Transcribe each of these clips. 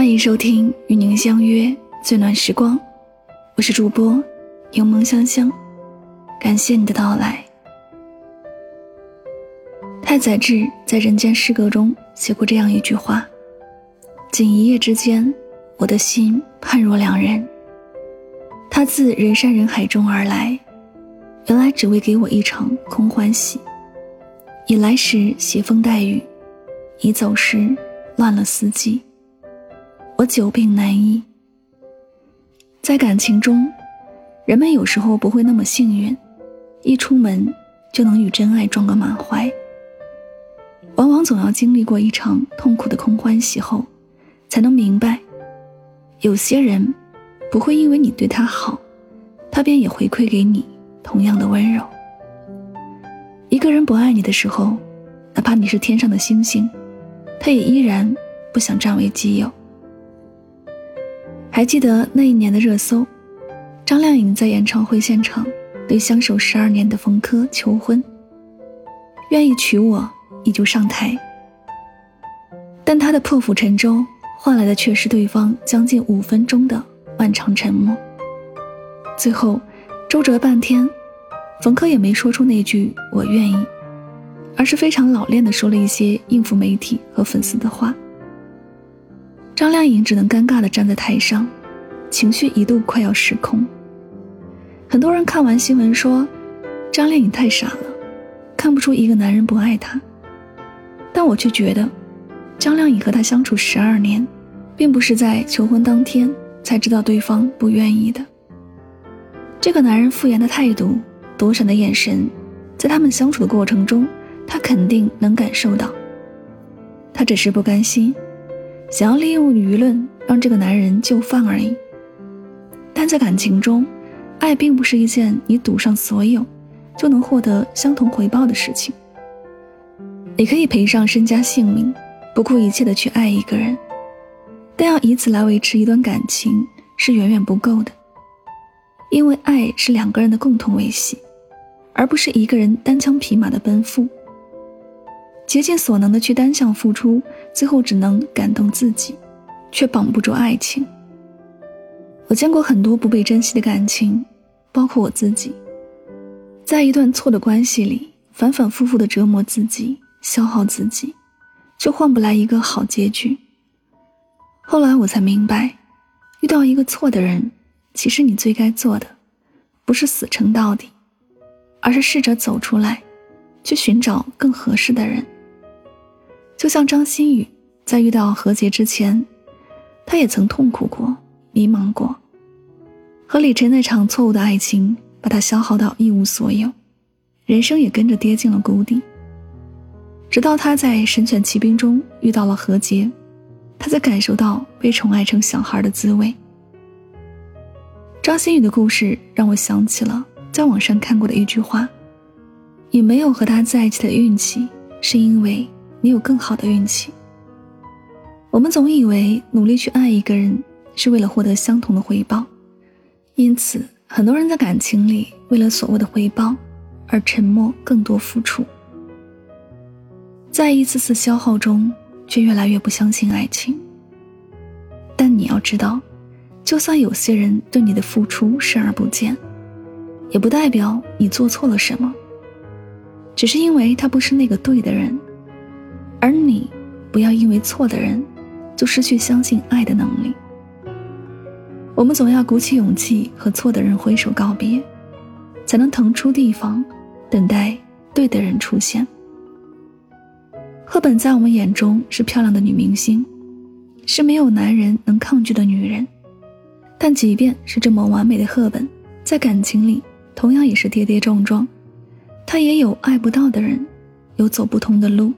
欢迎收听与您相约最暖时光，我是主播柠檬香香，感谢你的到来。太宰治在《人间失格》中写过这样一句话：“仅一夜之间，我的心判若两人。”他自人山人海中而来，原来只为给我一场空欢喜。已来时携风带雨，已走时乱了四季。我久病难医。在感情中，人们有时候不会那么幸运，一出门就能与真爱撞个满怀。往往总要经历过一场痛苦的空欢喜后，才能明白，有些人不会因为你对他好，他便也回馈给你同样的温柔。一个人不爱你的时候，哪怕你是天上的星星，他也依然不想占为己有。还记得那一年的热搜，张靓颖在演唱会现场对相守十二年的冯轲求婚，愿意娶我，你就上台。但他的破釜沉舟换来的却是对方将近五分钟的漫长沉默。最后，周折半天，冯轲也没说出那句“我愿意”，而是非常老练的说了一些应付媒体和粉丝的话。张靓颖只能尴尬地站在台上，情绪一度快要失控。很多人看完新闻说，张靓颖太傻了，看不出一个男人不爱她。但我却觉得，张靓颖和他相处十二年，并不是在求婚当天才知道对方不愿意的。这个男人敷衍的态度、躲闪的眼神，在他们相处的过程中，他肯定能感受到。他只是不甘心。想要利用舆论让这个男人就范而已，但在感情中，爱并不是一件你赌上所有就能获得相同回报的事情。你可以赔上身家性命，不顾一切的去爱一个人，但要以此来维持一段感情是远远不够的。因为爱是两个人的共同维系，而不是一个人单枪匹马的奔赴。竭尽所能的去单向付出，最后只能感动自己，却绑不住爱情。我见过很多不被珍惜的感情，包括我自己，在一段错的关系里，反反复复的折磨自己，消耗自己，却换不来一个好结局。后来我才明白，遇到一个错的人，其实你最该做的，不是死撑到底，而是试着走出来，去寻找更合适的人。就像张馨予在遇到何洁之前，她也曾痛苦过、迷茫过。和李晨那场错误的爱情，把她消耗到一无所有，人生也跟着跌进了谷底。直到她在《神犬奇兵》中遇到了何洁，她才感受到被宠爱成小孩的滋味。张馨予的故事让我想起了在网上看过的一句话：“你没有和他在一起的运气，是因为。”你有更好的运气。我们总以为努力去爱一个人是为了获得相同的回报，因此很多人在感情里为了所谓的回报而沉默更多付出，在一次次消耗中却越来越不相信爱情。但你要知道，就算有些人对你的付出视而不见，也不代表你做错了什么，只是因为他不是那个对的人。而你，不要因为错的人，就失去相信爱的能力。我们总要鼓起勇气和错的人挥手告别，才能腾出地方，等待对的人出现。赫本在我们眼中是漂亮的女明星，是没有男人能抗拒的女人。但即便是这么完美的赫本，在感情里同样也是跌跌撞撞，她也有爱不到的人，有走不通的路。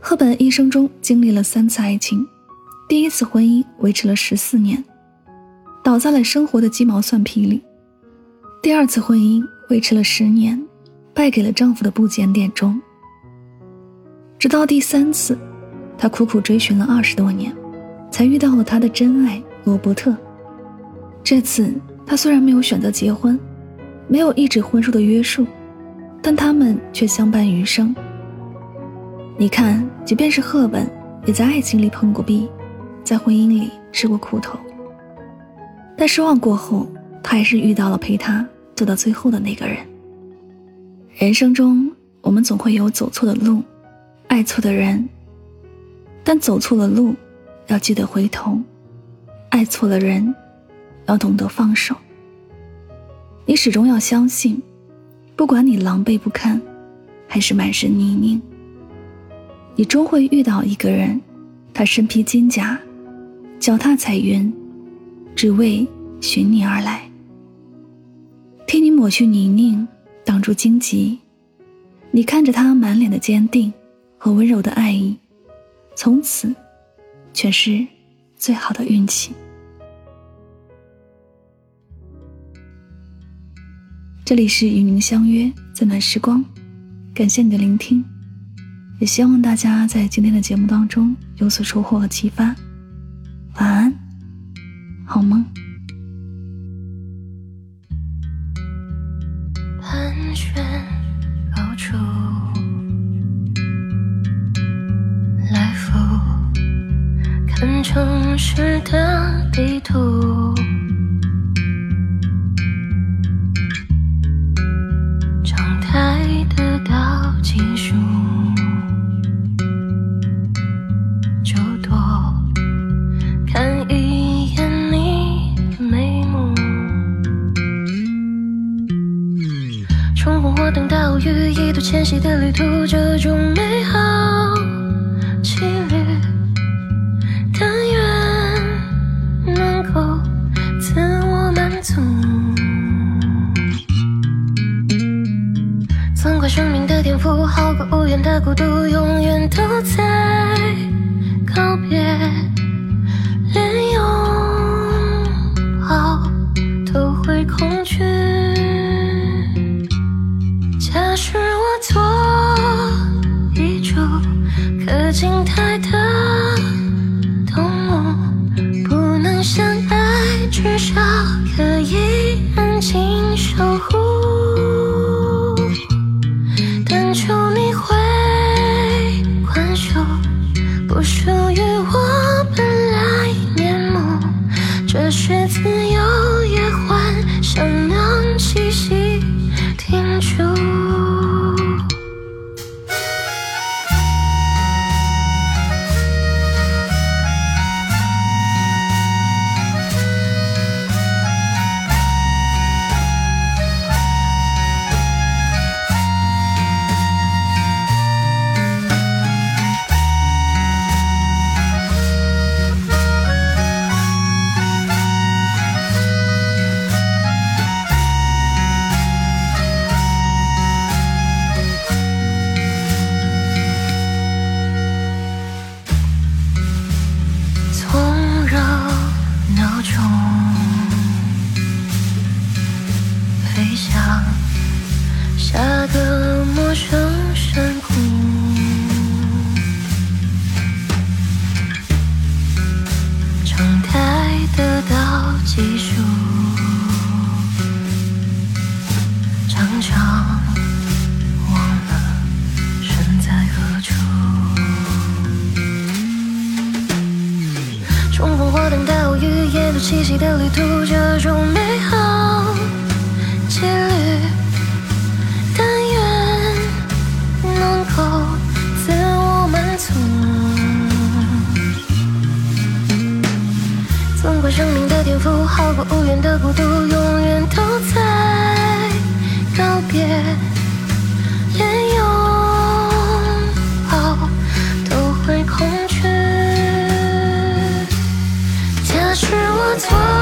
赫本一生中经历了三次爱情，第一次婚姻维持了十四年，倒在了生活的鸡毛蒜皮里；第二次婚姻维持了十年，败给了丈夫的不检点中。直到第三次，她苦苦追寻了二十多年，才遇到了她的真爱罗伯特。这次，她虽然没有选择结婚，没有一纸婚书的约束，但他们却相伴余生。你看，即便是赫本，也在爱情里碰过壁，在婚姻里吃过苦头，但失望过后，他还是遇到了陪他走到最后的那个人。人生中，我们总会有走错的路，爱错的人，但走错了路，要记得回头；爱错了人，要懂得放手。你始终要相信，不管你狼狈不堪，还是满身泥泞，你终会遇到一个人，他身披金甲，脚踏彩云，只为寻你而来，替你抹去泥泞。挡住荆棘，你看着他满脸的坚定和温柔的爱意，从此全是最好的运气。这里是与您相约最暖时光，感谢你的聆听，也希望大家在今天的节目当中有所收获和启发。晚安，好梦。盘旋高处，来复看城市的地图，迁徙的旅途，这种美好几率，但愿能够自我满足。纵观生命的颠覆，好过无言的孤独，永远都在告别，回想下个陌生山谷。窗台的倒计数。长长忘了身在何处。冲锋滑动的偶遇沿途栖息的旅途这种美好。总怪生命的天赋好过无缘的孤独永远都在告别连拥抱都会恐惧假使我错。